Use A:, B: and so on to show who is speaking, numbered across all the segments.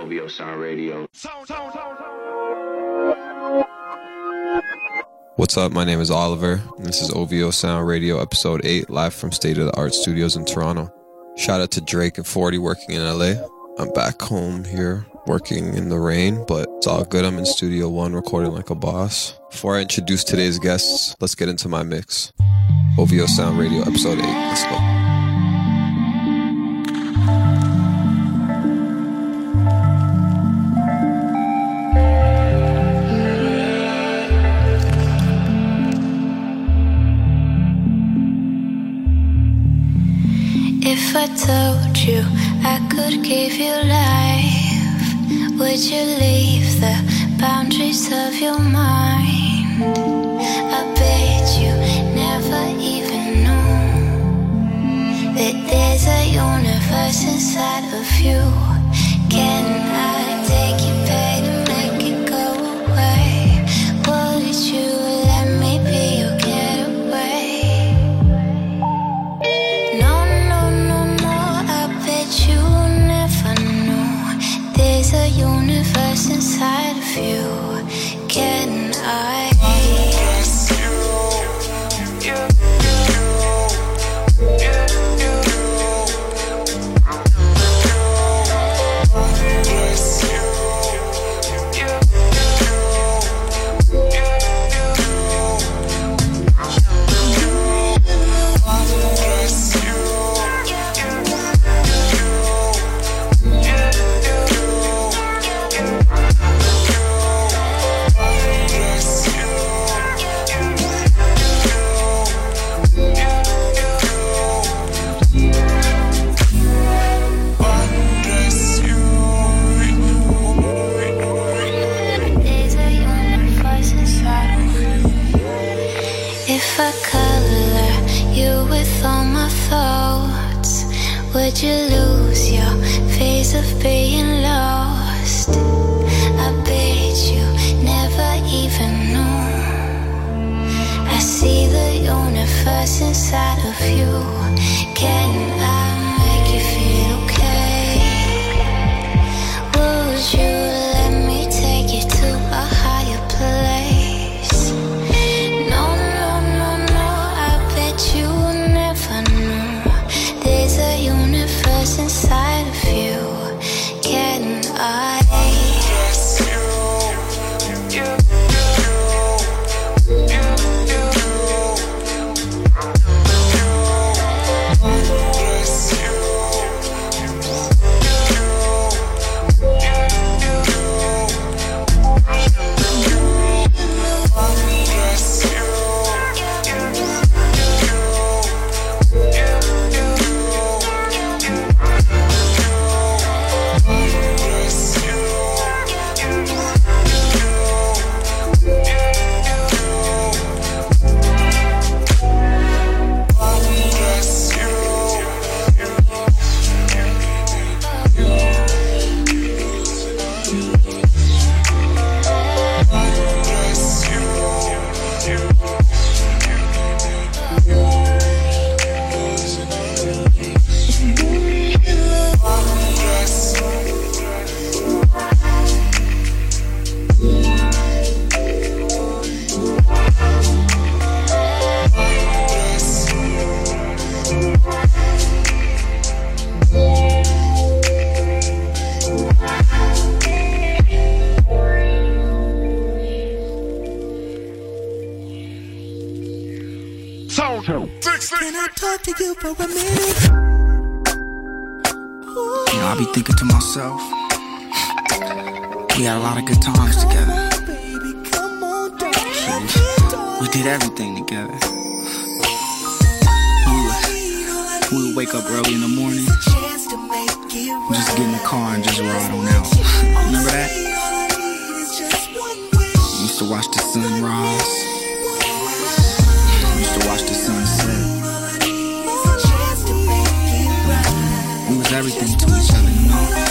A: OVO Sound Radio.
B: What's up? My name is Oliver. This is OVO Sound Radio, episode 8, live from State of the Art Studios in Toronto. Shout out to Drake and 40 working in LA. I'm back home here working in the rain, but it's all good. I'm in Studio One recording like a boss. Before I introduce today's guests, let's get into my mix. OVO Sound Radio, episode 8. Let's go.
C: Told you I could give you life, would you leave the boundaries of your mind? I bet you never even knew that there's a universe inside of you.
D: Myself, we had a lot of good times together. We did everything together. We would, wake up early in the morning, just get in the car and just ride on out. Remember that? We used to watch the sun rise. We used to watch the
E: it right.
D: We was everything to each other, you know?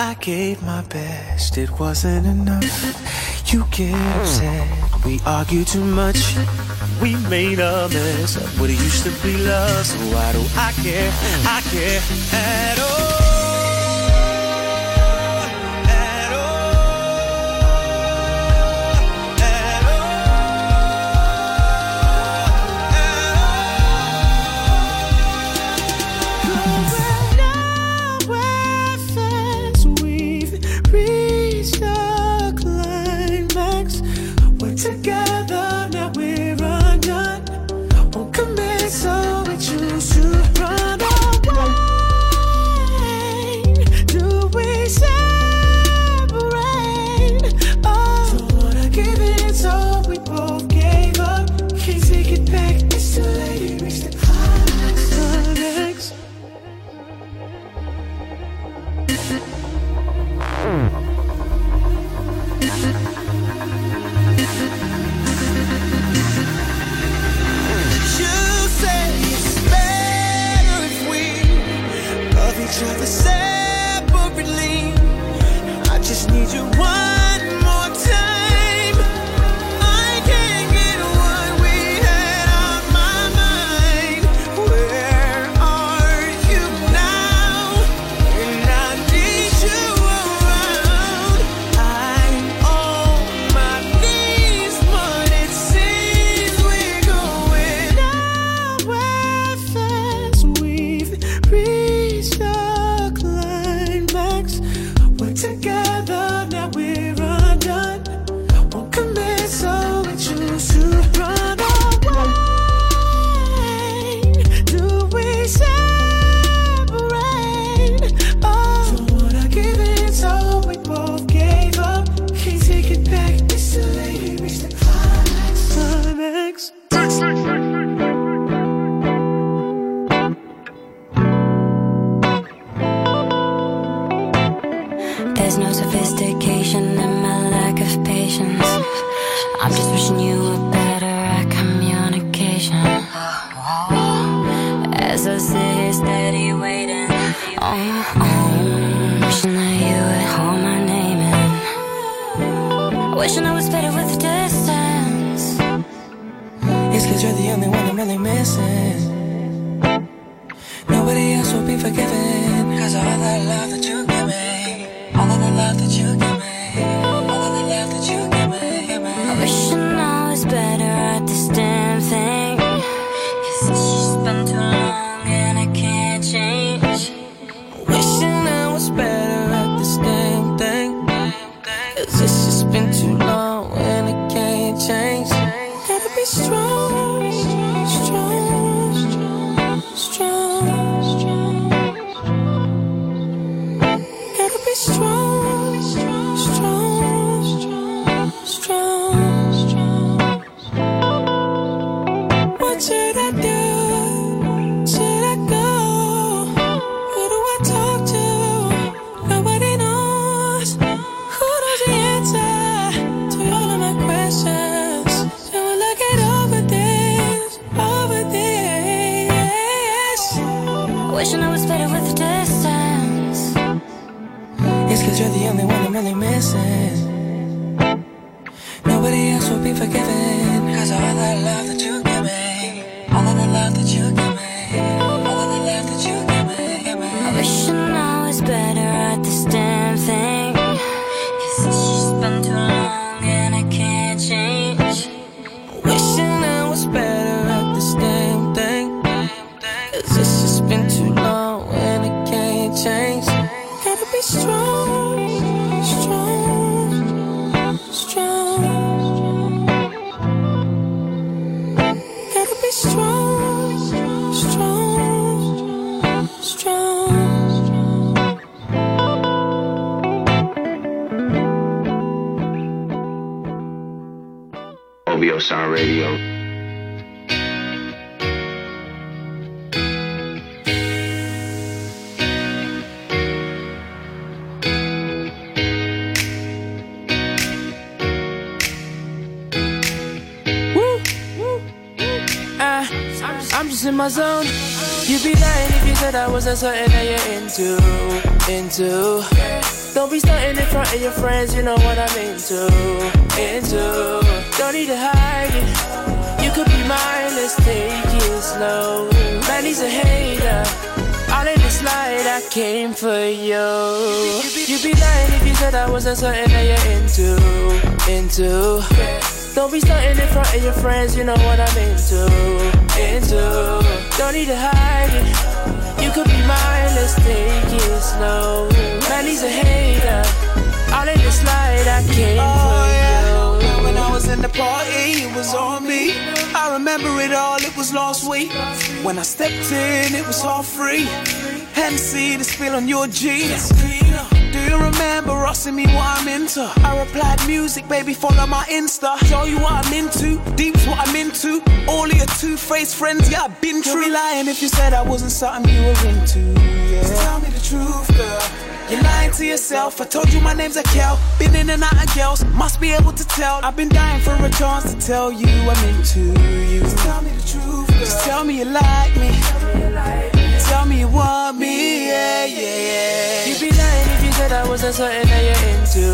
D: I
E: gave my best, it wasn't enough. You get upset, we argue too much. We made a mess of what it used to be love, so why do I care? I care
F: Wishing I was better with distance.
G: It's cause you're the only one I'm really missing. Nobody else will be forgiven. Cause all that love that you give me, all of the love that you give
F: I
G: something that you're into, into. Don't be stunting in front of your friends, you know what I'm into, into. Don't need to hide it. You could be mine, let's take it slow. Man, he's a hater. All in this light, I came for you. You'd be lying if you said I wasn't something that you're into, into. Don't be stunting in front of your friends, you know what I'm into, into. Don't need to hide it. Could be mine, let's take it slow. Man, he's a hater. All in this light, I came for you.
H: When I was in the party, it was on me. I remember it all, it was last week. When I stepped in, it was all free. Hennessy, the spill on your jeans. You remember asking me what I'm into? I replied, music, baby, follow my Insta. Show you what I'm into, deep's what I'm into. All of your two-faced friends, yeah, I've been true. You'd be lying if you said I wasn't something you were into, yeah. Just tell me the truth, girl. You're lying to yourself. I told you my name's Akel. Been in and out of girls. Must be able to tell. I've been dying for a chance to tell you I'm into you. Just tell me the truth. Girl. Just tell me you like me. Tell me you want me. Yeah, yeah.
G: Wasn't something that you're into,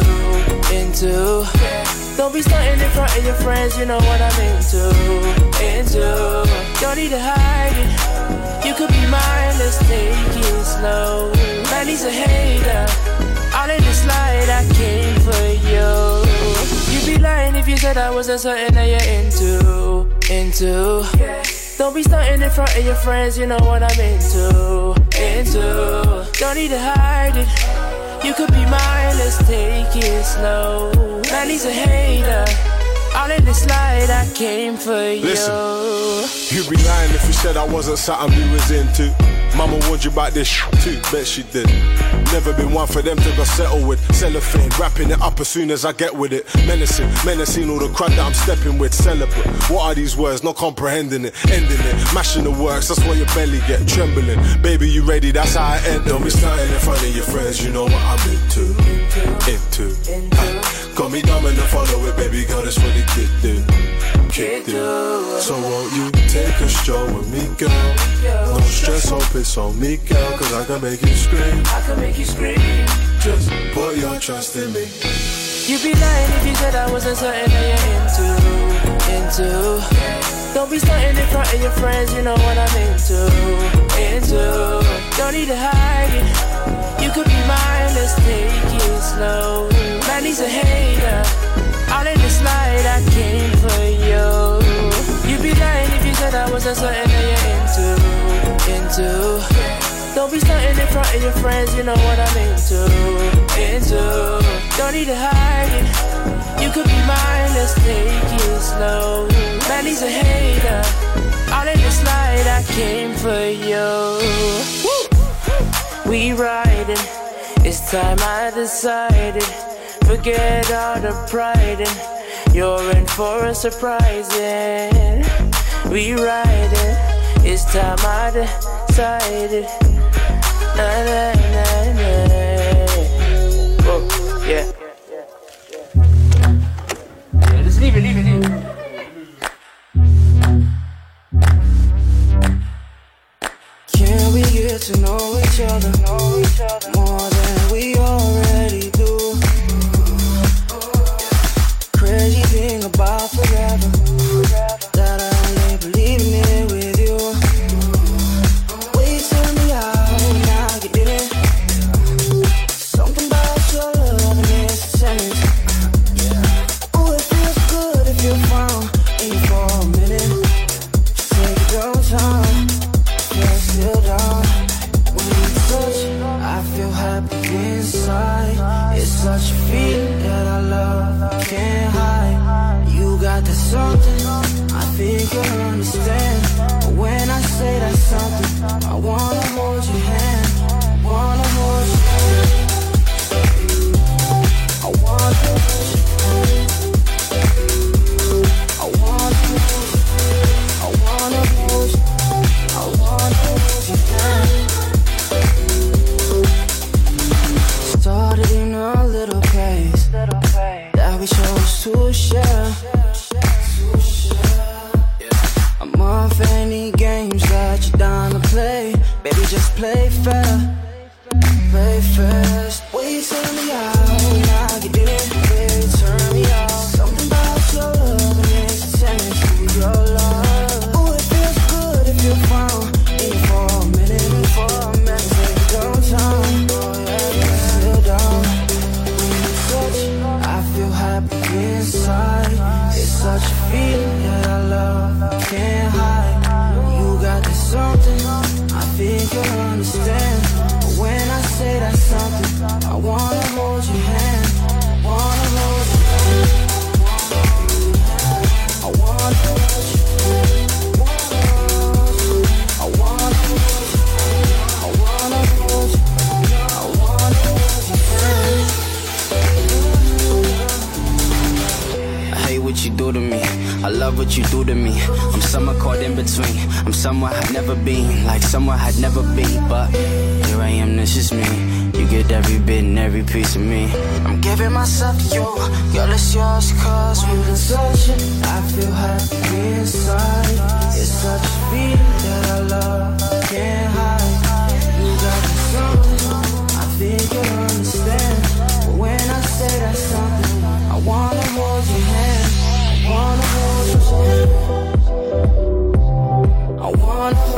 G: into. Don't be starting in front of your friends, you know what I'm into, into. Don't need to hide it. You could be mine, let's take it slow. Man, he's a hater. All in this light, I came for you. You'd be lying if you said I wasn't something that you're into, into. Don't be stunting in front of your friends, you know what I'm into, into. Don't need to hide it. You could be mine, let's take it slow. Man, he's a hater. All in this light, I came for
I: Listen.
G: you.
I: You'd be lying if you said I wasn't something you was into. Mama warned you about this sh- too, bet she did. Never been one for them to go settle with. Cellophane, wrapping it up as soon as I get with it. Menacing, menacing all the crowd that I'm stepping with. Celebrate. What are these words? Not comprehending it, ending it, mashing the works. That's why your belly get trembling. Baby, you ready? That's how I end. Don't be starting in front of your friends. You know what I'm into, into. Uh, got me dumb and follow it, baby girl. That's what the kid do, do. So won't you take a stroll with me, girl? No stress, hope it's on me, girl, cause I can make you scream.
G: I can make you scream.
I: Just put your trust in me.
G: You'd be lying if you said I wasn't something that you're into, into. Don't be stunting in front of your friends, you know what I'm into, into. Don't need to hide it. You could be mine, let's take it slow. Man, he's a hater. All in this light, I came for you. You'd be lying if you said I wasn't something that you're into, into. Don't be stunting in front of your friends, you know what I'm into, into. Don't need to hide it. You could be mine, let's take it slow. Man, he's a hater. All in this light, I came for you. We riding, it's time I decided. Forget all the pride and you're in for a surprise. Yeah. We riding, it's time I decided. Na, na, na, na. Whoa, yeah. Yeah, just leave it, leave it, leave it.
E: To know each other more than we already do? Crazy thing about forever to me.
D: I'm somewhere caught in between. I'm somewhere I'd never been, like somewhere I'd never be. But here I am, this is me. You get every bit and every piece of me. I'm giving myself to you, girl, it's yours, cause
E: when it's such it, I feel happy inside. It's such a feeling that I love, can't hide. You got me something, I think you understand.
J: But when I say that something, I wanna hold your hand. I wanna hold you.
K: I wanna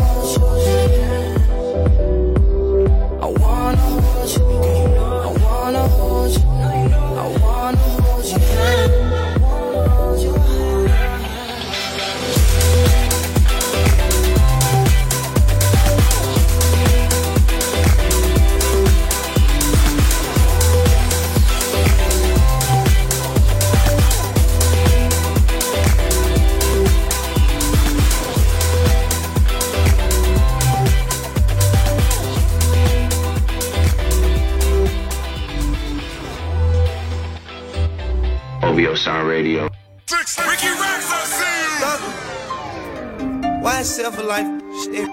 K: you.
L: Why self for life? Shit.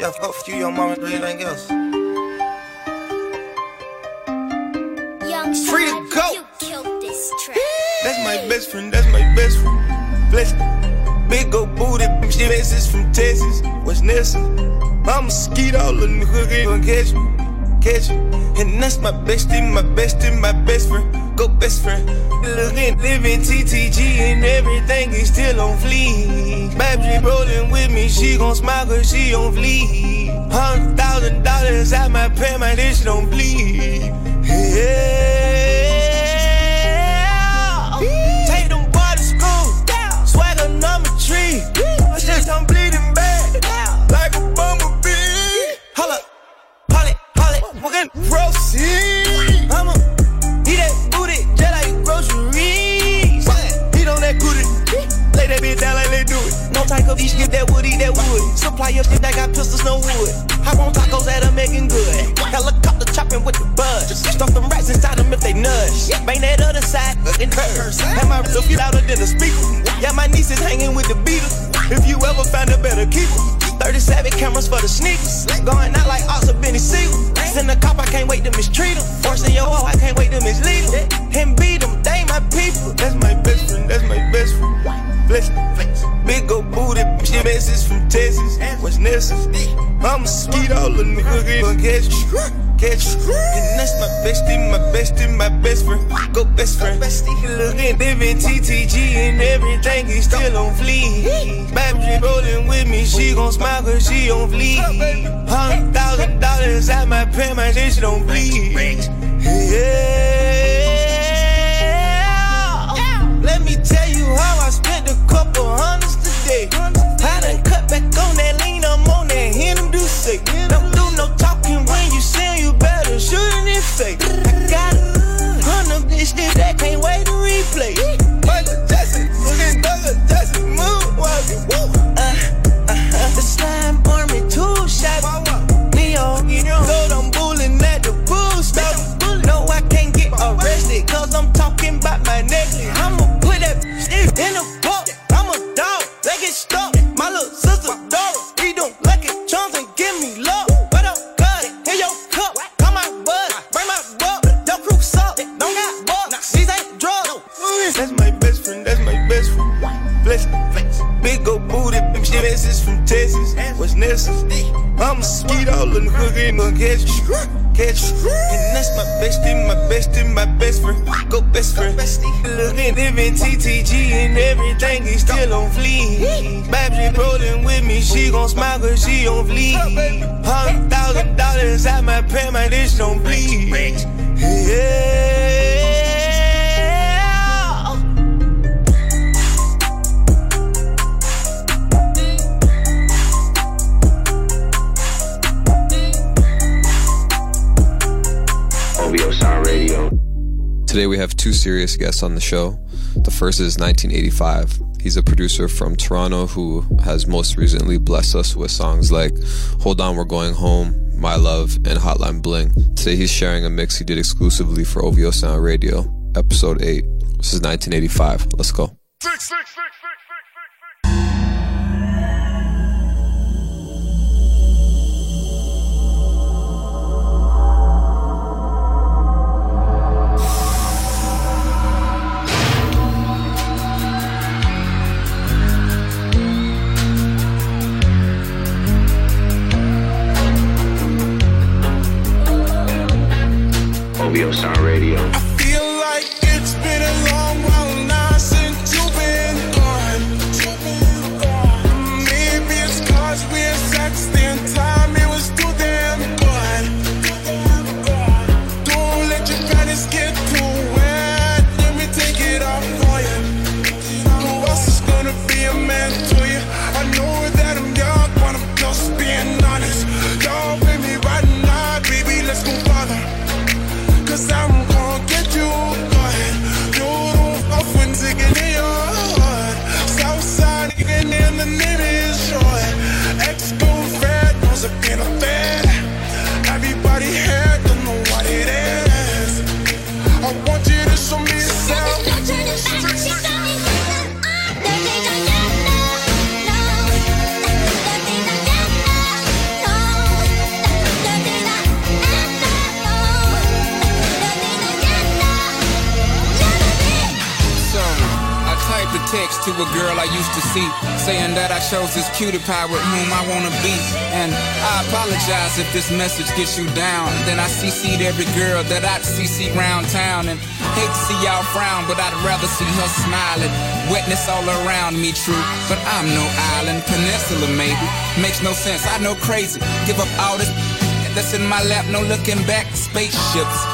L: Yeah, fuck you, your mama, and anything else.
C: Young
L: Free to go.
C: You killed this track.
L: That's my best friend, that's my best friend. Bless Big old booty, shit message from Texas, What's Nelson. I'm a skeet all in the hood, ain't gonna catch me, catch me. And that's my bestie, my bestie, my best friend, go best friend. Looking, living TTG and everything is still on fleek. Baby rolling with me, she gon' smile cause she on fleek. Hundred thousand dollars at my pay, my dish don't bleed. Yeah. Take them boys to school. Swagger number three. Shit, I'm bleeding bad. Like a bumblebee. Holla, holla. We're gonna proceed. I'ma eat No type of each give that wood, eat that wood. Supply your shit that got pistols, no wood. Hop on tacos that are making good. Helicopter chopping with the buzz. Stuff them rats inside them if they nudge. Bang that other side, looking curse. Have my it louder than the speaker. Yeah, my niece is hanging with the Beatles. If you ever find a better keeper. 37 cameras for the sneakers. Going out like Oscar Benny Siegel. Send a cop, I can't wait to mistreat him. Forcing your hoe, I can't wait to mislead him. And beat them, they my people. That's my best friend, that's my best friend. Bless Big old booty, she message from Texas, West Nelson. I'm a skeet all the catch you, catch you. And that's my bestie, my bestie, my best friend, go best friend. Looking, living TTG and everything is still on fleek. Baby rolling with me, she gon' smile cause she on fleek. Hundred thousand dollars at my pay, my shit don't bleed. Yeah. Let me tell you how I spent a couple hundreds today. I done cut back on that Hundred thousand dollars at my pay, my dish don't bleed. Yeah.
A: Radio.
B: Today we have two serious guests on the show. The first is Nineteen85. He's a producer from Toronto who has most recently blessed us with songs like Hold On We're Going Home, My Love, and Hotline Bling. Today he's sharing a mix he did exclusively for OVO Sound Radio, episode 8. This is Nineteen85. Let's go.
M: If this message gets you down. Then I CC'd every girl that I'd CC round town. And hate to see y'all frown, but I'd rather see her smiling. Wetness all around me, true. But I'm no island, peninsula maybe. Makes no sense, I know crazy. Give up all this that's in my lap, no looking back. Spaceships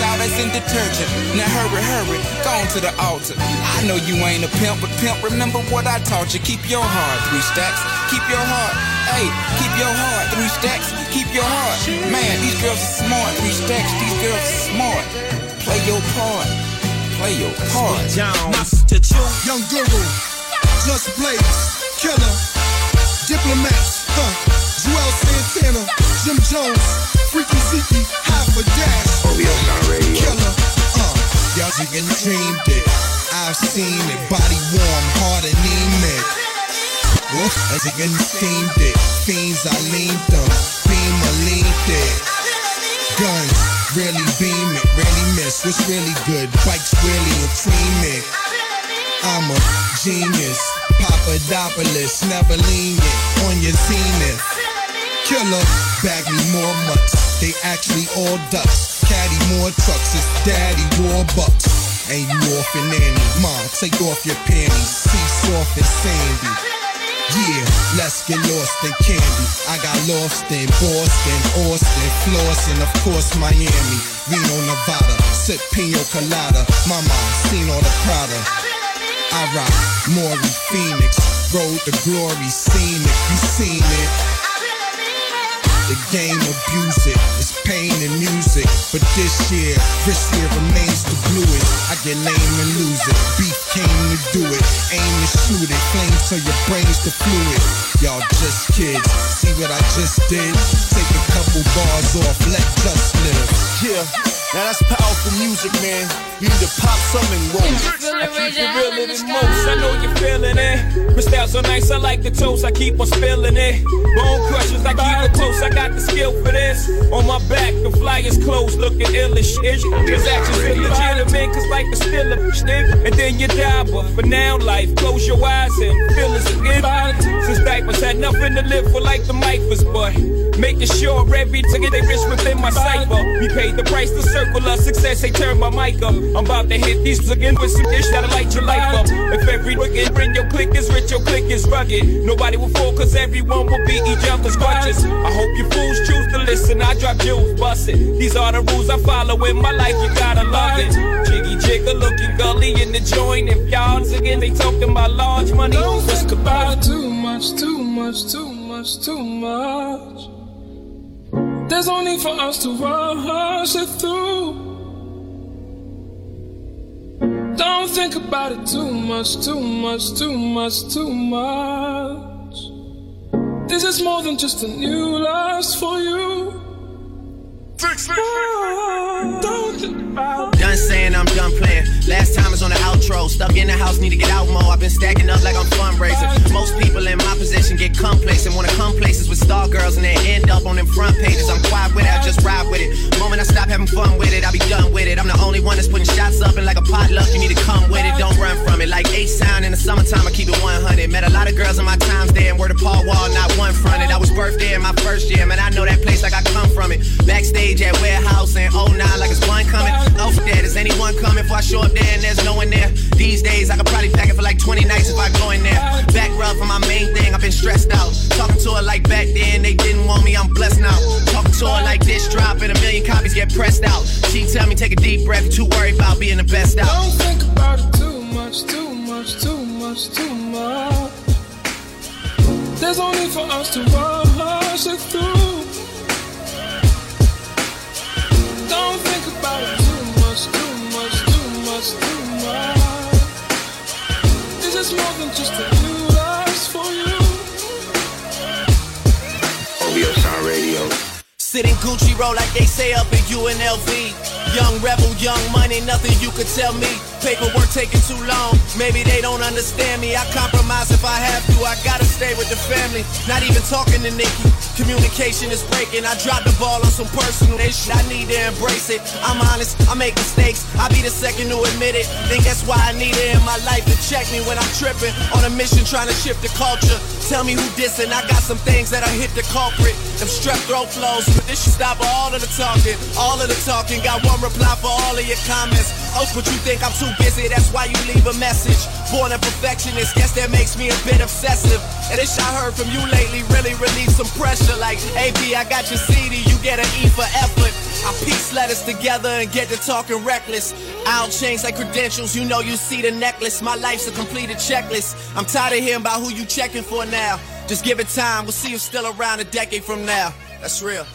M: out as in detergent. Now hurry, hurry, go on to the altar. I know you ain't a pimp, but pimp, remember what I taught you. Keep your heart, three stacks. Keep your heart, hey, keep your heart, three stacks. Keep your heart, man. These girls are smart, three stacks. These girls are smart. Play your part, play your part.
N: Jones to chew. Young Guru, Just Blaze, Killer, Diplomats, huh? Juelz Santana, Jim Jones, Freaky Zeke, Half a Dash, Killer, uh, y'all chicken dreamed it. I've seen it, body warm, heart anemic. Whoop, as you can steamed it, fiends I leaned them, beam I leaned it. Guns, really beam it, really miss. What's really good? Bikes really a cream it. I'm a genius, Papadopoulos, never lenient on your zenith. Killer, bag me more mutts. They actually all ducks. Caddy more trucks. It's daddy war bucks. And you off and nanny. Mom, take off your panties. See soft and sandy. Yeah, let's get lost in candy. I got lost in Boston, Austin, Flossin, of course Miami, Reno, Nevada. Sip pino colada. Mama, seen all the Prada. I rock Maury Phoenix, road to glory, seen it, you seen it. The game abuse it, it's pain and music. But this year, this year remains the bluest. I get lame and lose it. Beef came to do it, aim to shoot it. Flames till your brains to fluid. Y'all just kids, see what I just did? Take a couple bars off, let just live.
O: Yeah, now that's powerful music, man. You need to pop something roll.
P: I keep it realer than most. I know you're feeling it. My style so nice, I like the toast. I keep on spilling it. Bone crushers, I keep it close. I got the skill for this. On my back, the flyers closed, looking ill as shit. Cause actions feel legitimate, cause life is still a shit. And then you die, but for now, life, close your eyes and feel as again. Since diapers had nothing to live for, like the mic was, but making sure every ticket they rich within my cipher. We paid the price to circle of success, they turn my mic up. I'm about to hit these again with some dish that'll light your life up. If every wicked bring your click is rich, your click is rugged. Nobody will fall, cause everyone will be each other's grudges. I hope you fools choose to listen. I drop jewels, bust it. These are the rules I follow in my life, you gotta love it. Jiggy jigger looking gully in the joint. If y'all again, they talking about large money.
Q: Don't think about it too much, too much, too much, too much. There's no need for us to rush it through. Don't think about it too much, too much, too much, too much. This is more than just a new lust for you. Don't think about
R: Done saying I'm done playing. Last time was on the outro. Stuck in the house, need to get out more. I've been stacking up like I'm fundraising. Most people in my position get complacent. Wanna come places with star girls and they end up on them front pages. I'm quiet with it, I just ride with it. Moment I stop having fun with it, I'll be done with it. I'm the only one that's putting shots up and like a potluck, you need to come with it. Don't run from it. Like A sound in the summertime, I keep it 100. Met a lot of girls in my times there and word to Paul Wall, not one fronted. I was birthday in my first year, man. I know that place like I come from it. Backstage at warehouse and 09 like it's one coming. Oh, there, there's anyone coming before I show up there and there's no one there. These days, I could probably pack it for like 20 nights if I go in there. Back rub for my main thing, I've been stressed out. Talking to her like back then, they didn't want me, I'm blessed now. Talking to her like this drop and a million copies get pressed out. She tell me take a deep breath, too worried about being the best out.
Q: Don't think about it too much, too much, too much, too much. There's no need for us to rush it through. Don't think about it too much, too much, too much, too much. This is more than just a
R: Sitting Gucci roll like they say up in UNLV. Young rebel, young money, nothing you could tell me. Paperwork taking too long, maybe they don't understand me. I compromise if I have to, I gotta stay with the family. Not even talking to Nicki, communication is breaking. I dropped the ball on some personal shit, I need to embrace it. I'm honest, I make mistakes, I'll be the second to admit it. Think that's why I need it in my life to check me when I'm tripping. On a mission trying to shift the culture. Tell me who dissing, I got some things that I hit the culprit. Them strep throat flows, but this should stop all of the talking. All of the talking, got one reply for all of your comments. Oh, but you think I'm too busy, that's why you leave a message. Born a perfectionist, guess that makes me a bit obsessive. And this I heard from you lately really relieved some pressure. Like, AB, I got your CD, you get an E for effort. I piece letters together and get to talking reckless. I'll change like credentials, you know you see the necklace. My life's a completed checklist. I'm tired of hearing about who you checking for now. Just give it time, we'll see you still around a decade from now. That's real.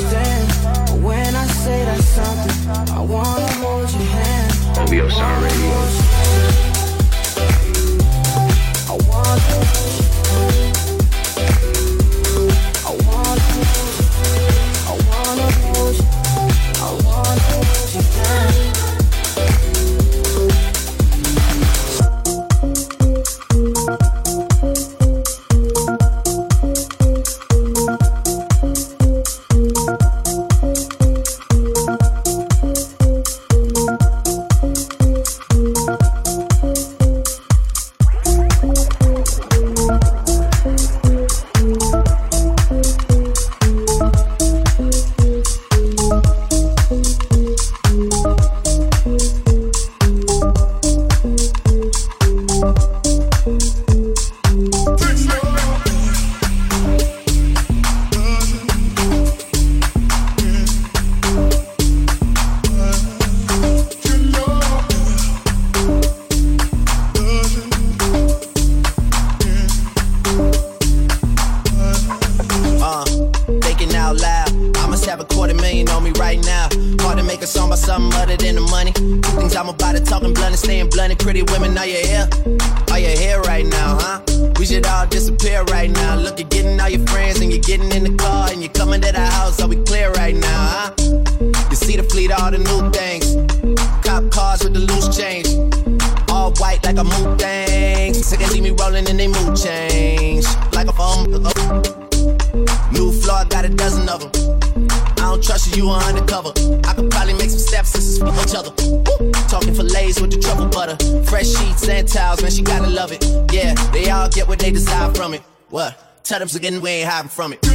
E: understand. When I say that's something, I wanna hold your hand.
S: OVO Sound Radio.
E: Them again, we ain't hiding from it.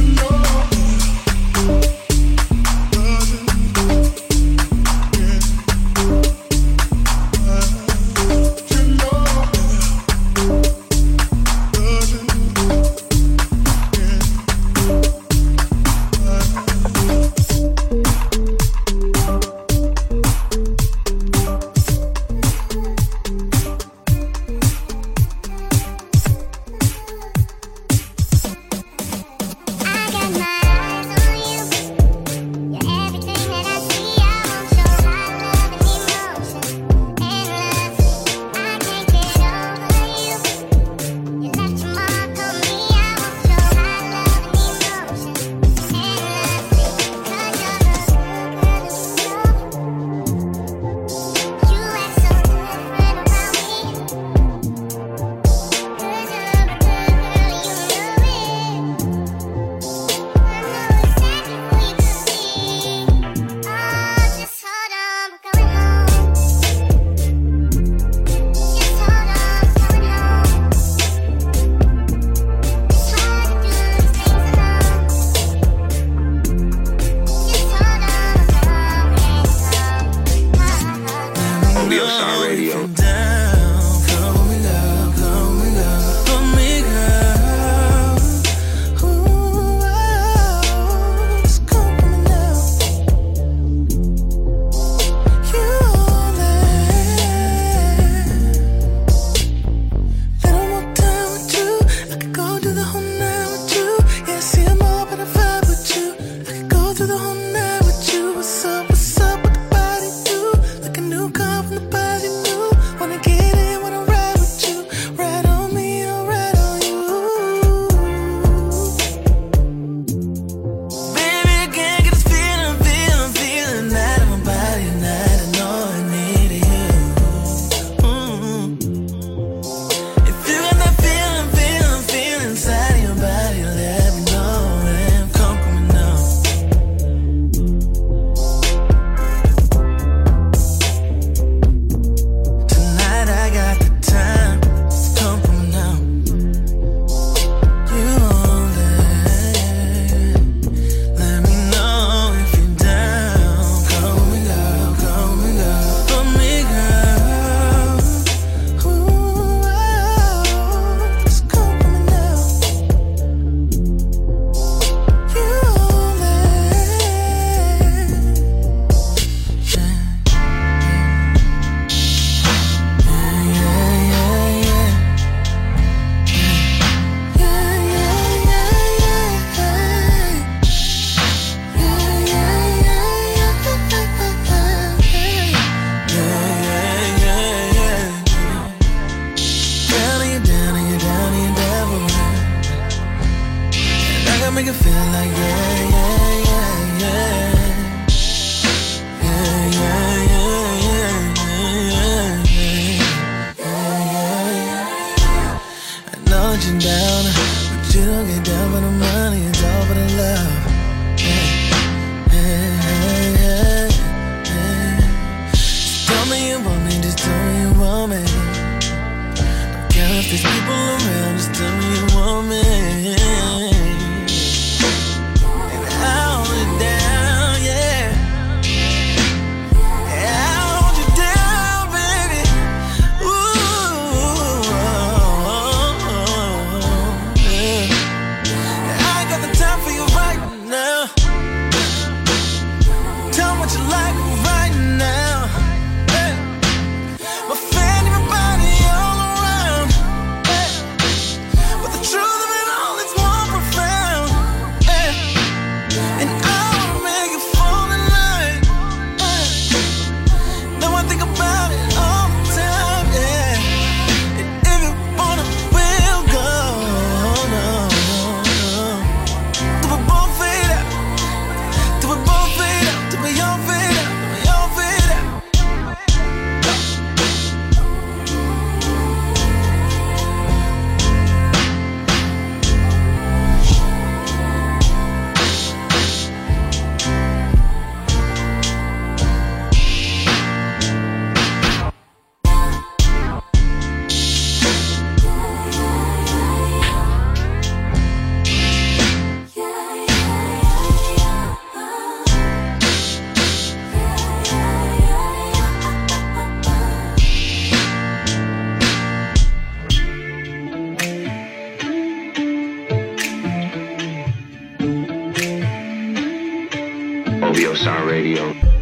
T: Radio.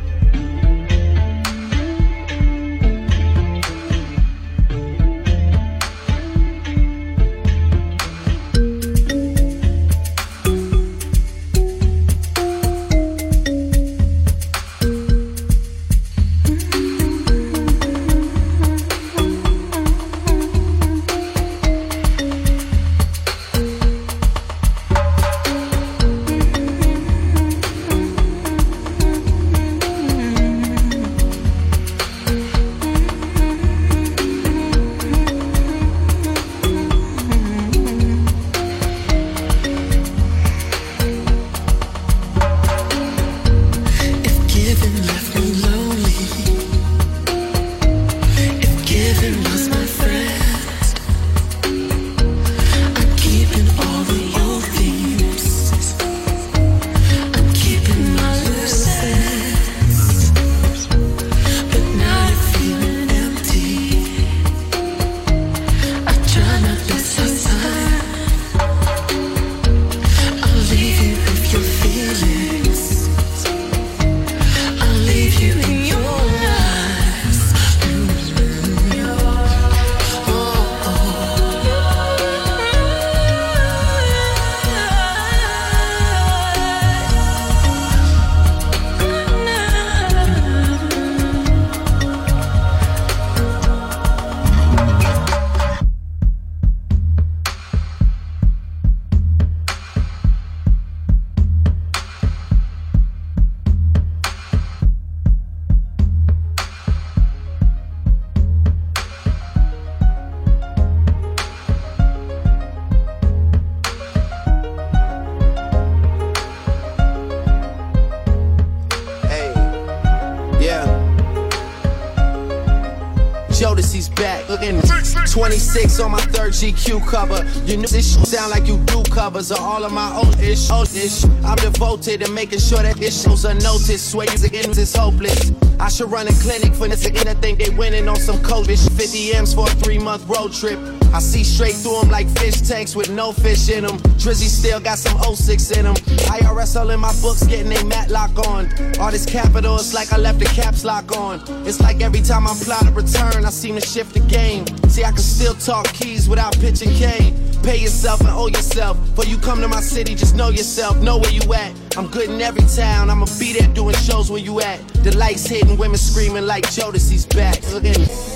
R: Cover. You know this shit sound like you do covers of all of my old ish. Old ish. I'm devoted to making sure that this shows unnoticed. Swear you again is hopeless. I should run a clinic for this again. I think they winning on some COVID. 50 M's for a three month road trip. I see straight through them like fish tanks with no fish in them. Drizzy still got some 06 in them. IRS all in my books getting they matlock on. All this capital, it's like I left the caps lock on. It's like every time I plot a return, I seem to shift the game. See, I can still talk keys without pitching cane. Pay yourself and owe yourself. Before you come to my city, just know yourself, know where you at. I'm good in every town, I'ma be there doing shows where you at. The lights hitting, women screaming like Jodeci's back. Look at me.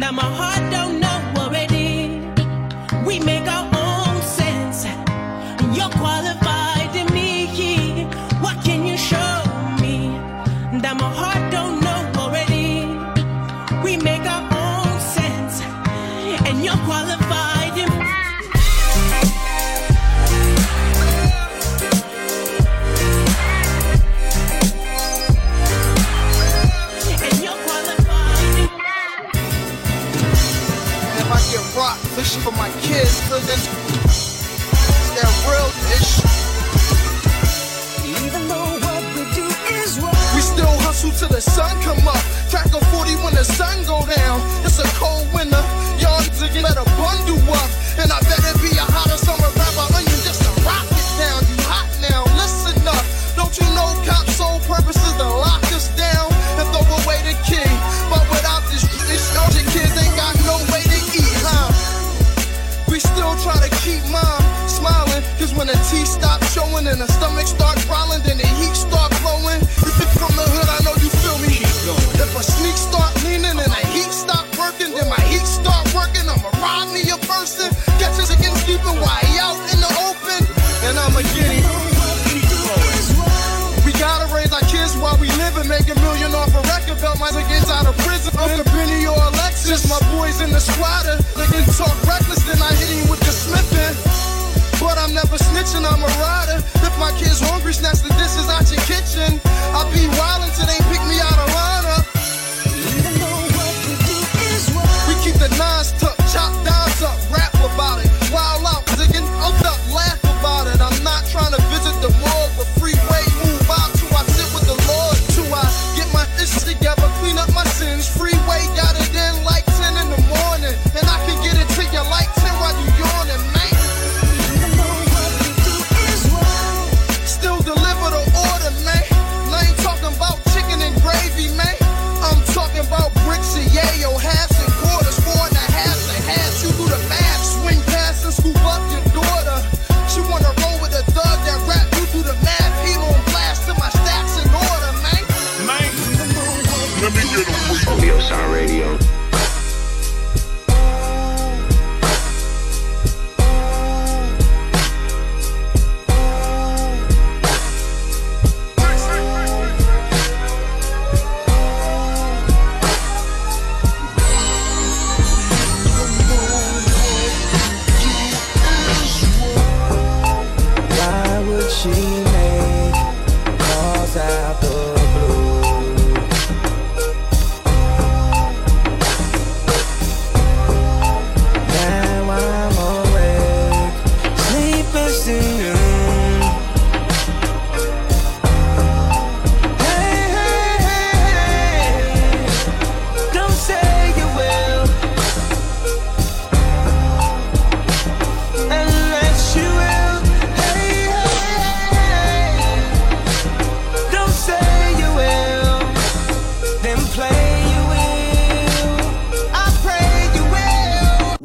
E: That my heart
U: sun come up. Crack a 40 when the sun go down. It's a cold winter. Y'all better bundle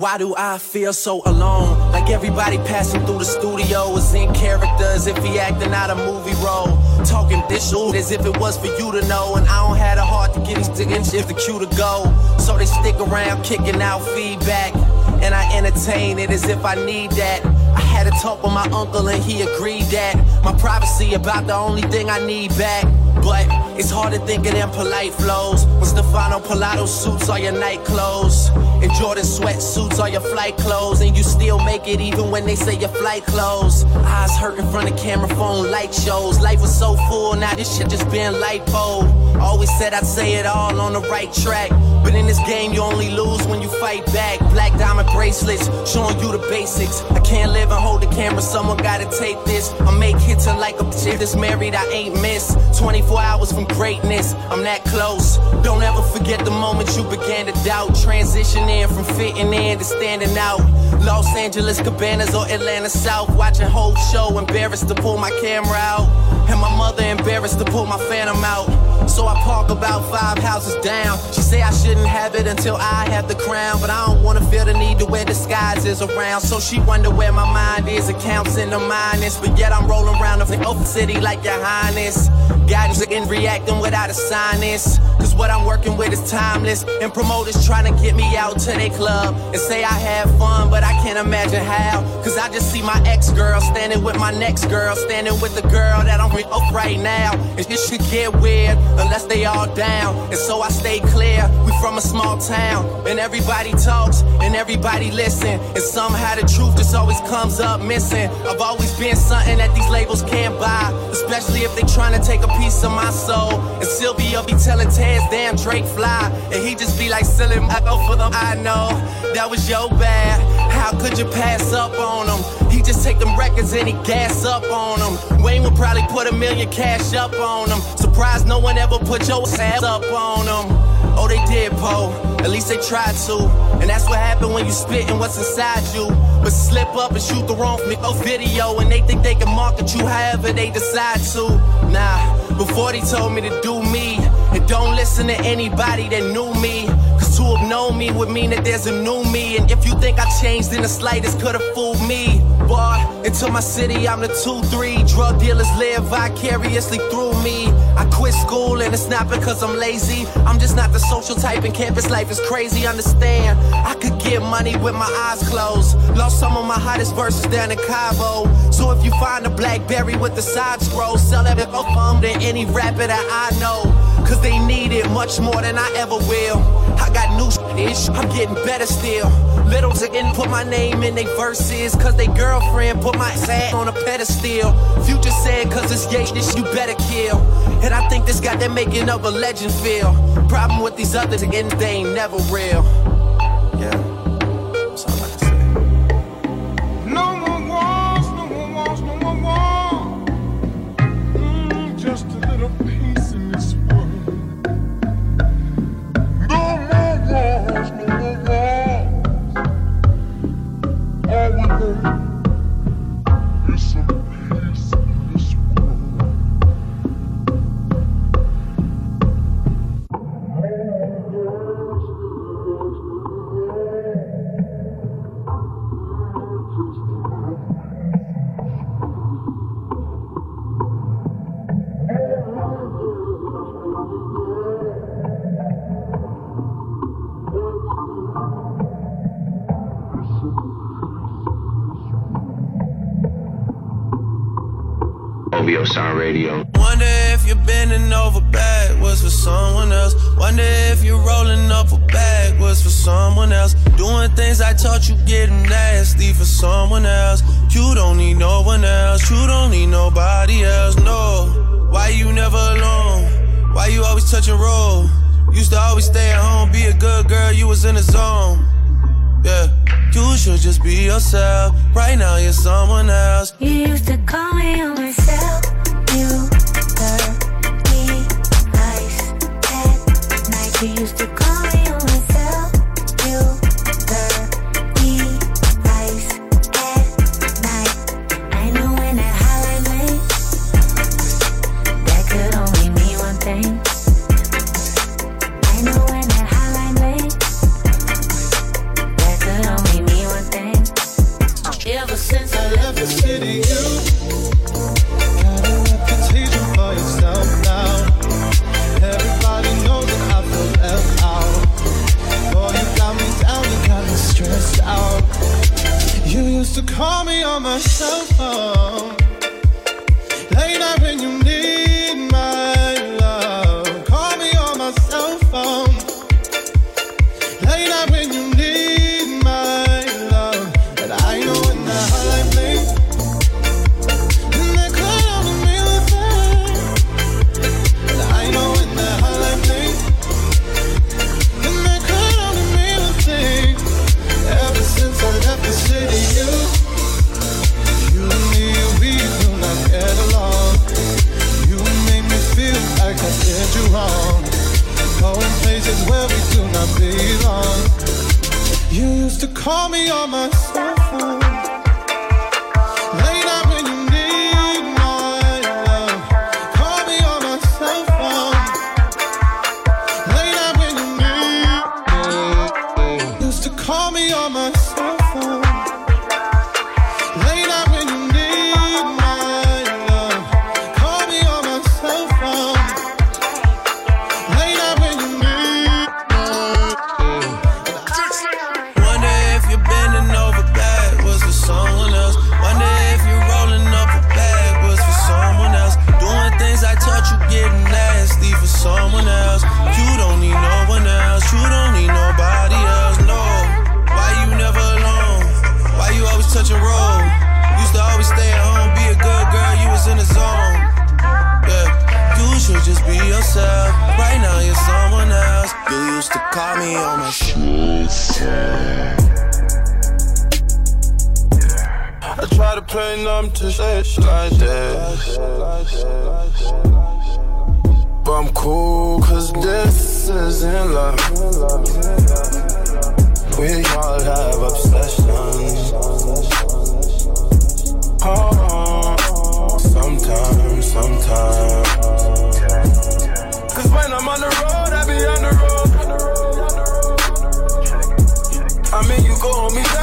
R: Why do I feel so alone? Like everybody passing through the studio is in character as if he acting out a movie role. Talking this shit as if it was for you to know. And I don't have the heart to get these niggas if the cue to go. So they stick around kicking out feedback. And I entertain it as if I need that. I had a talk with my uncle and he agreed that my privacy about the only thing I need back. But it's hard to think of them polite flows when Stefano Pilati suits all your night clothes and Jordan sweatsuits all your flight clothes, and you still make it even when they say your flight closed. Eyes hurt in front of camera phone light shows. Life was so full, now this shit just been lipo. Always said I'd say it all on the right track. But in this game, you only lose when you fight back. Black diamond bracelets, showing you the basics. I can't live and hold the camera, someone gotta take this. I make hits and like a chick that's married, I ain't miss. 24 hours from greatness, I'm that close. Don't ever forget the moment you began to doubt. Transitioning from fitting in to standing out. Los Angeles Cabanas or Atlanta South. Watching whole show, embarrassed to pull my camera out. And my mother embarrassed to pull my phantom out. So I park about five houses down. She say I shouldn't have it until I have the crown. But I don't wanna feel the need to wear disguises around. So she wonder where my mind is, accounts in the minus. But yet I'm rolling around the city like your highness. Guidance again reacting without a sinus. Cause what I'm working with is timeless. And promoters trying to get me out to their club and say I have fun, but I can't imagine how. Cause I just see my ex girl standing with my next girl, standing with the girl that I'm with up right now. And this should get weird unless they all down. And so I stay clear. We from a small town, and everybody talks and everybody listen. And somehow the truth just always comes up missing. I've always been something that these labels can't buy, especially if they trying to take a piece of my soul. And Sylvia be telling Tez, damn Drake fly, and he just be like, selling I go for them. I know that was your bad. How could you pass up on him? He just take them records and he gas up on them. Wayne would probably put a million cash up on them. Surprised no one ever put your ass up on them. Oh, they did, Poe. At least they tried to. And that's what happened when you spitting what's inside you. But slip up and shoot the wrong oh, video, and they think they can market you however they decide to. Nah, before they told me to do me, and don't listen to anybody that knew me. Cause to have known me would mean that there's a new me. And if you think I changed in the slightest, could have fooled me. Boy, into my city, I'm the 2-3. Drug dealers live vicariously through me. I quit school and it's not because I'm lazy. I'm just not the social type and campus life is crazy. Understand? I could get money with my eyes closed. Lost some of my hottest verses down in Cabo. So if you find a Blackberry with the side scroll, sell it if I'm to any rapper that I know. Cause they need it much more than I ever will. I got new ish, I'm getting better still. Little again put my name in they verses. Cause they girlfriend put my ass on a pedestal. Future said, cause it's gay, this you better kill. And I think this got that making of a legend feel. Problem with these others again, they ain't never real. Yourself. Right now you're someone else.
F: You used to
V: try to play numb to shit like this. But I'm cool, cause this isn't love. We all have obsessions. Oh, sometimes, sometimes. Cause when I'm on the road, I be on the road. I mean, you go hold me down,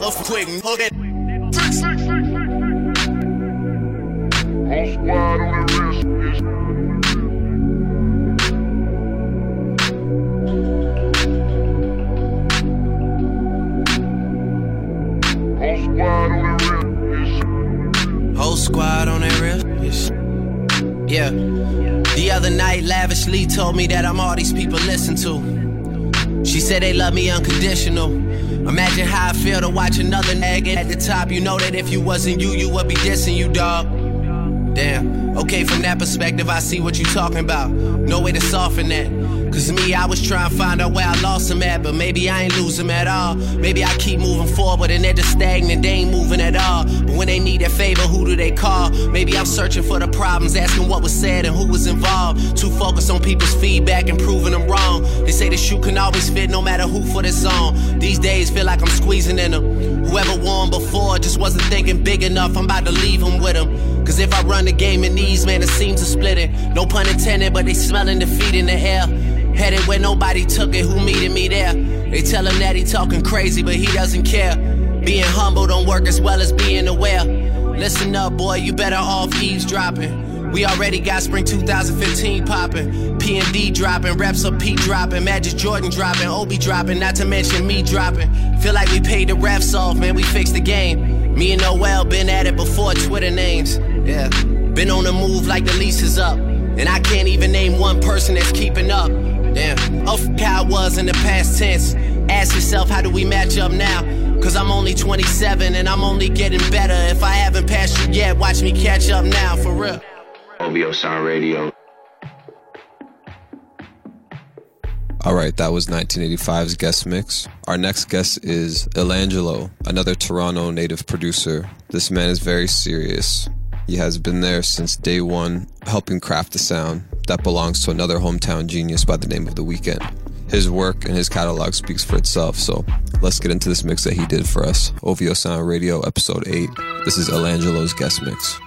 R: off quick, quick, okay. Whole squad on that real. Yeah. The other night, lavishly told me that I'm all these people listen to. She said they love me unconditional. Imagine how I feel to watch another nigga at the top. You know that if you wasn't you, you would be dissing you, dog. Damn. Okay, from that perspective, I see what you talking about. No way to soften that. Cause me, I was trying to find out where I lost him at, but maybe I ain't lose him at all. Maybe I keep moving forward and they're just stagnant, they ain't moving at all. But when they need that favor, who do they call? Maybe I'm searching for the problems, asking what was said and who was involved. Too focused on people's feedback and proving them wrong. They say the shoe can always fit no matter who for the song. These days feel like I'm squeezing in them. Whoever won before just wasn't thinking big enough, I'm about to leave them with them. Cause if I run the game in these, man, it seems to split it. No pun intended, but they smelling defeat in the air. Headed where nobody took it, who meeted me there? They tell him that he talking crazy, but he doesn't care. Being humble don't work as well as being aware. Listen up, boy, you better off eavesdropping. We already got spring 2015 popping. P and D dropping, reps of P dropping, Majid Jordan dropping, OB dropping, not to mention me dropping. Feel like we paid the refs off, man, we fixed the game. Me and Noah been at it before Twitter names. Yeah, been on the move like the lease is up. And I can't even name one person that's keeping up. Damn. Oh, f- how I was in the past tense. Ask yourself, how do we match up now? Cause I'm only 27 and I'm only getting better. If I haven't passed you yet, watch me catch up now, for real.
S: OVO Sound Radio.
B: All right, that was Nineteen85's guest mix. Our next guest is Illangelo, another Toronto native producer. This man is very serious. He has been there since day one, helping craft the sound that belongs to another hometown genius by the name of The Weeknd. His work and his catalog speaks for itself, so let's get into this mix that he did for us. OVO Sound Radio, Episode 8. This is Illangelo's guest mix.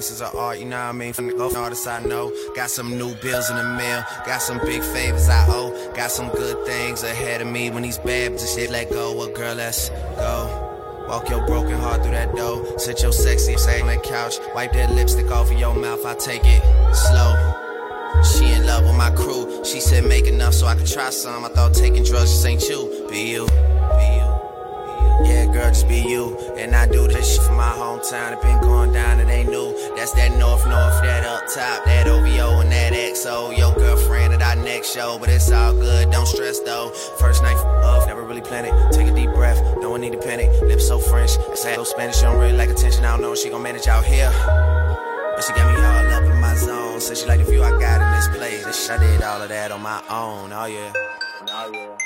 R: Dances are art, you know what I mean? From the go artists I know. Got some new bills in the mail. Got some big favors I owe. Got some good things ahead of me when these bad bitches shit let go. Well, girl, let's go. Walk your broken heart through that door. Sit your sexy ass on that couch. Wipe that lipstick off of your mouth. I take it slow. She in love with my crew. She said make enough so I could try some. I thought taking drugs just ain't you. Be you girl, just be you. And I do this shit for my hometown. It been going down, it ain't new. That's that north, north, that up top, that OVO and that XO. Your girlfriend at our next show, but it's all good. Don't stress though. First night off, never really planned it. Take a deep breath, no one need to panic. Lips so French, I say so Spanish. She don't really like attention. I don't know if she gon' manage out here. But she got me all up in my zone. Said she like the view I got in this place. And I did all of that on my own. Oh yeah. Oh yeah.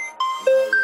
K: Oh,
W: yeah.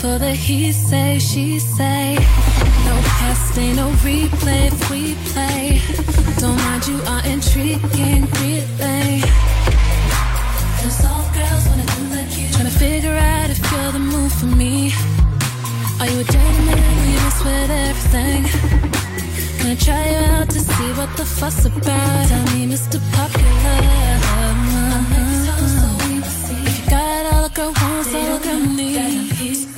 W: for
C: the
S: he say, she say. No past, ain't no replay, if we play. Don't mind you are intriguing, relay. Cause all girls wanna do like you. Trying to figure out if you're the move for me. Are you a dirty man? Will you mess with everything? Gonna try you out to see what the fuss about. Tell me, Mr. Popular. Uh-huh. If you got all a girl wants, all a girl needs.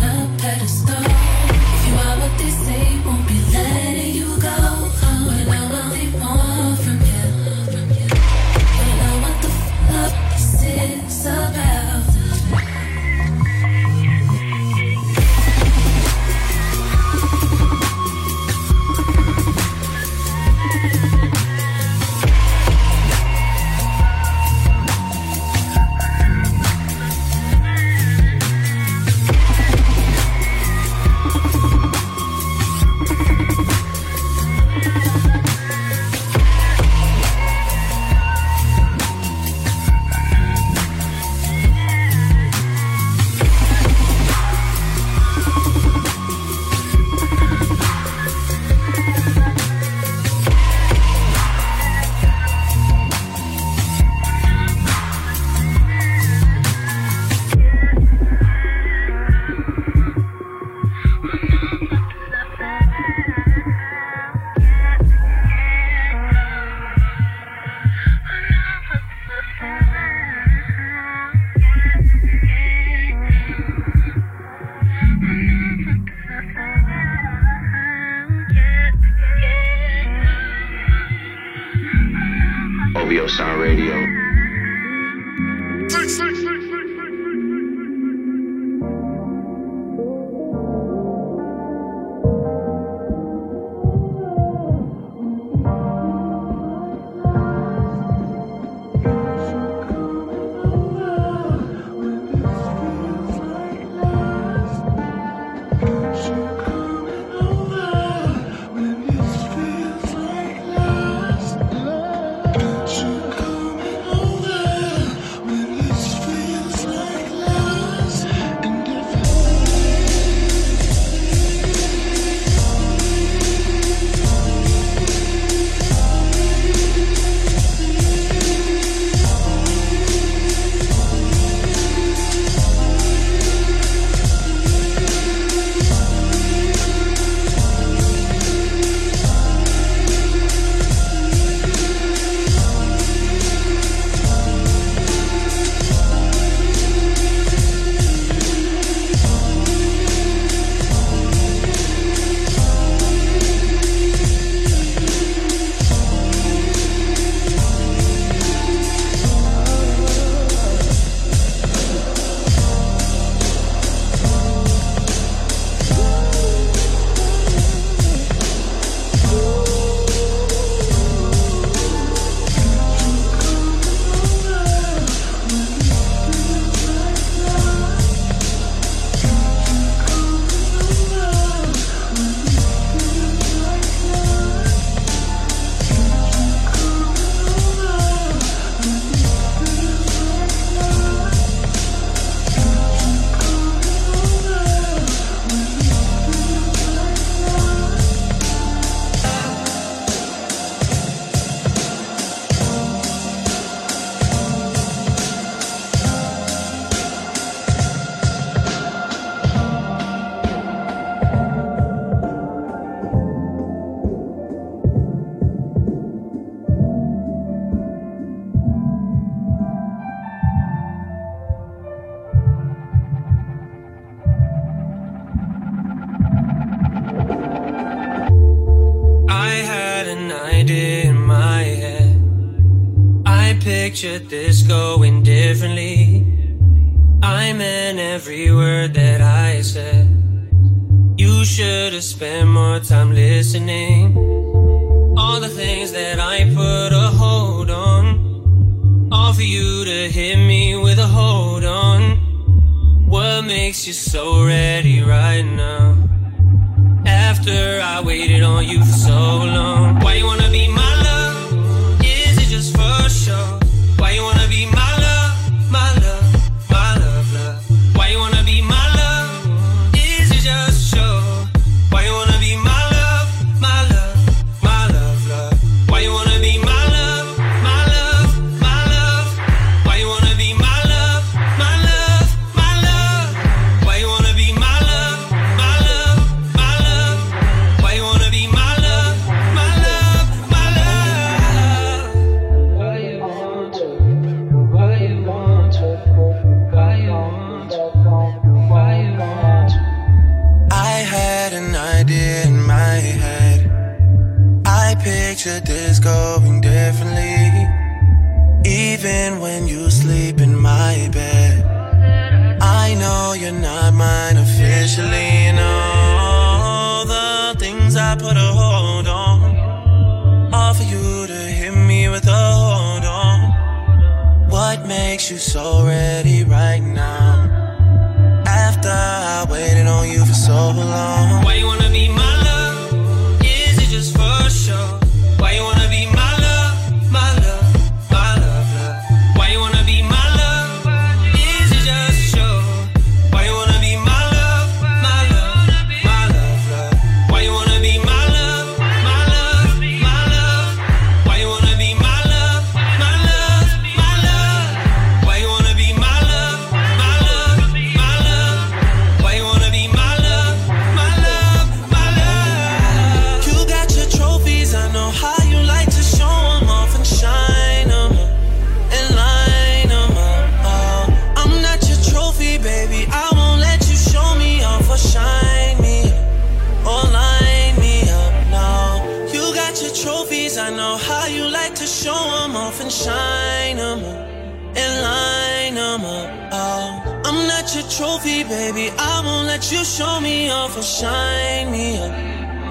X: shine them up and line them up. Oh, I'm not your trophy, baby. I won't let you show me off or shine me up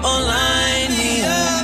X: or line me up.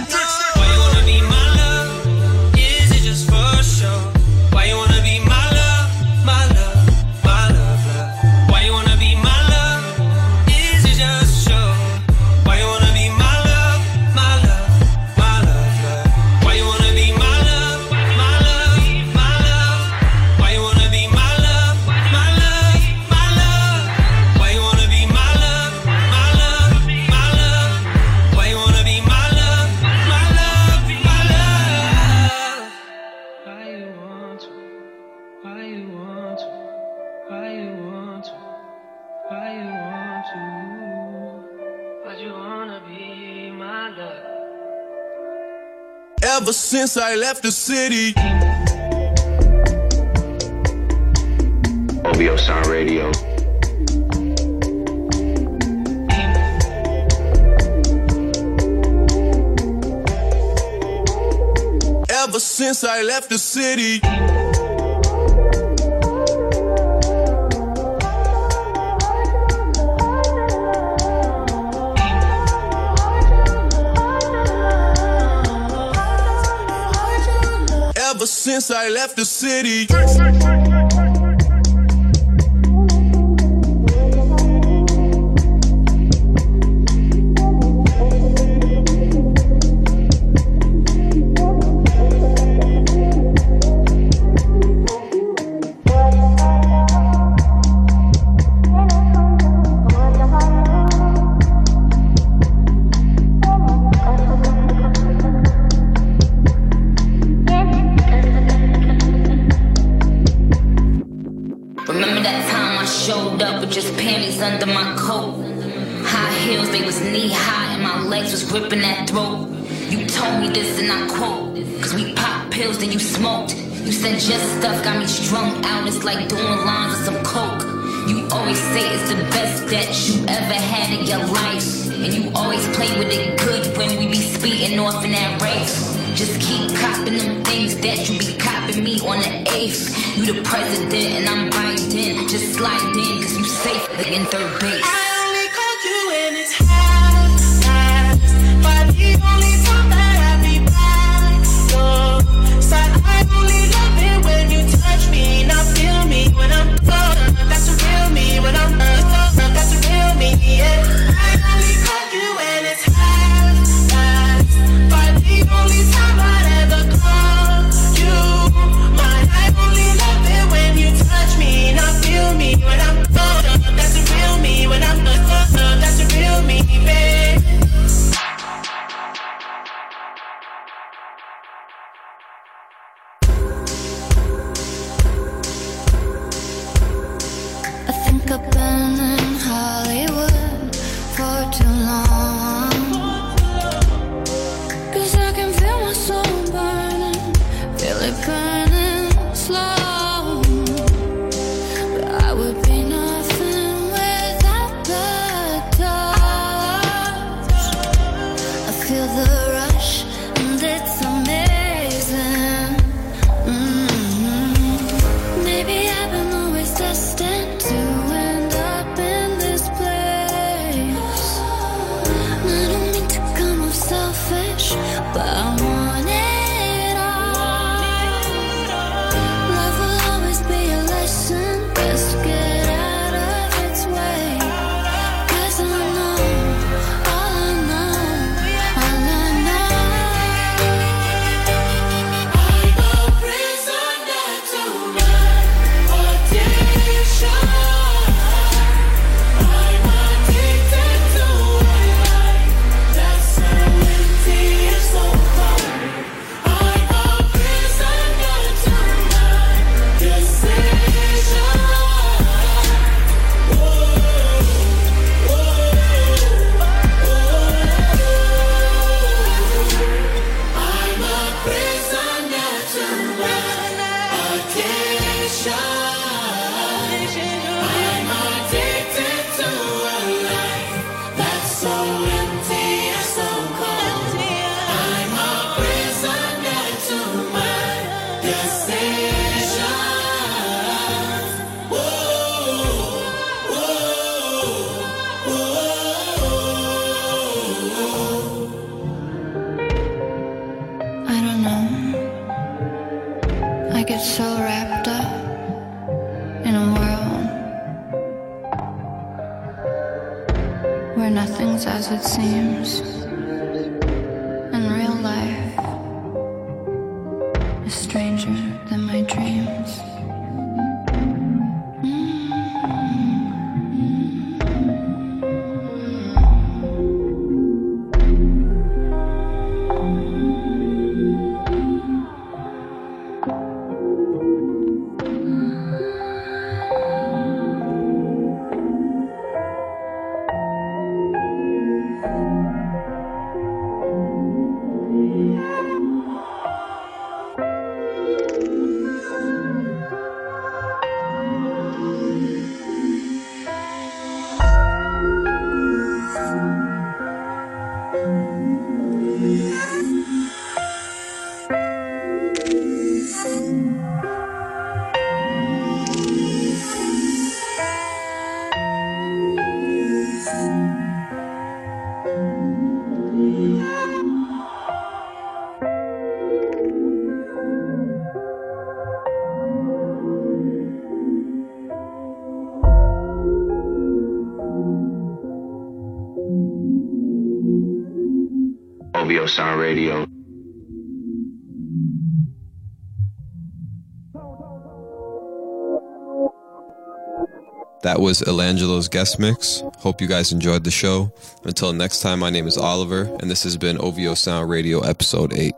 X: ever since I left the city.
S: OVO Sound Radio.
X: Ever since I left the city. since I left the city.
Y: Just stuff got me strung out. It's like doing lines of some coke. You always say it's the best that you ever had in your life. And you always play with it good when we be speeding off in that race.
F: Just keep copping them things that you be copping me on the 8th. You the president and I'm Biden. Just slide in, cause you safe in third base.
S: Sound Radio.
B: That was Illangelo's guest mix. Hope you guys enjoyed the show. Until next time, my name is Oliver, and this has been OVO Sound Radio Episode 8.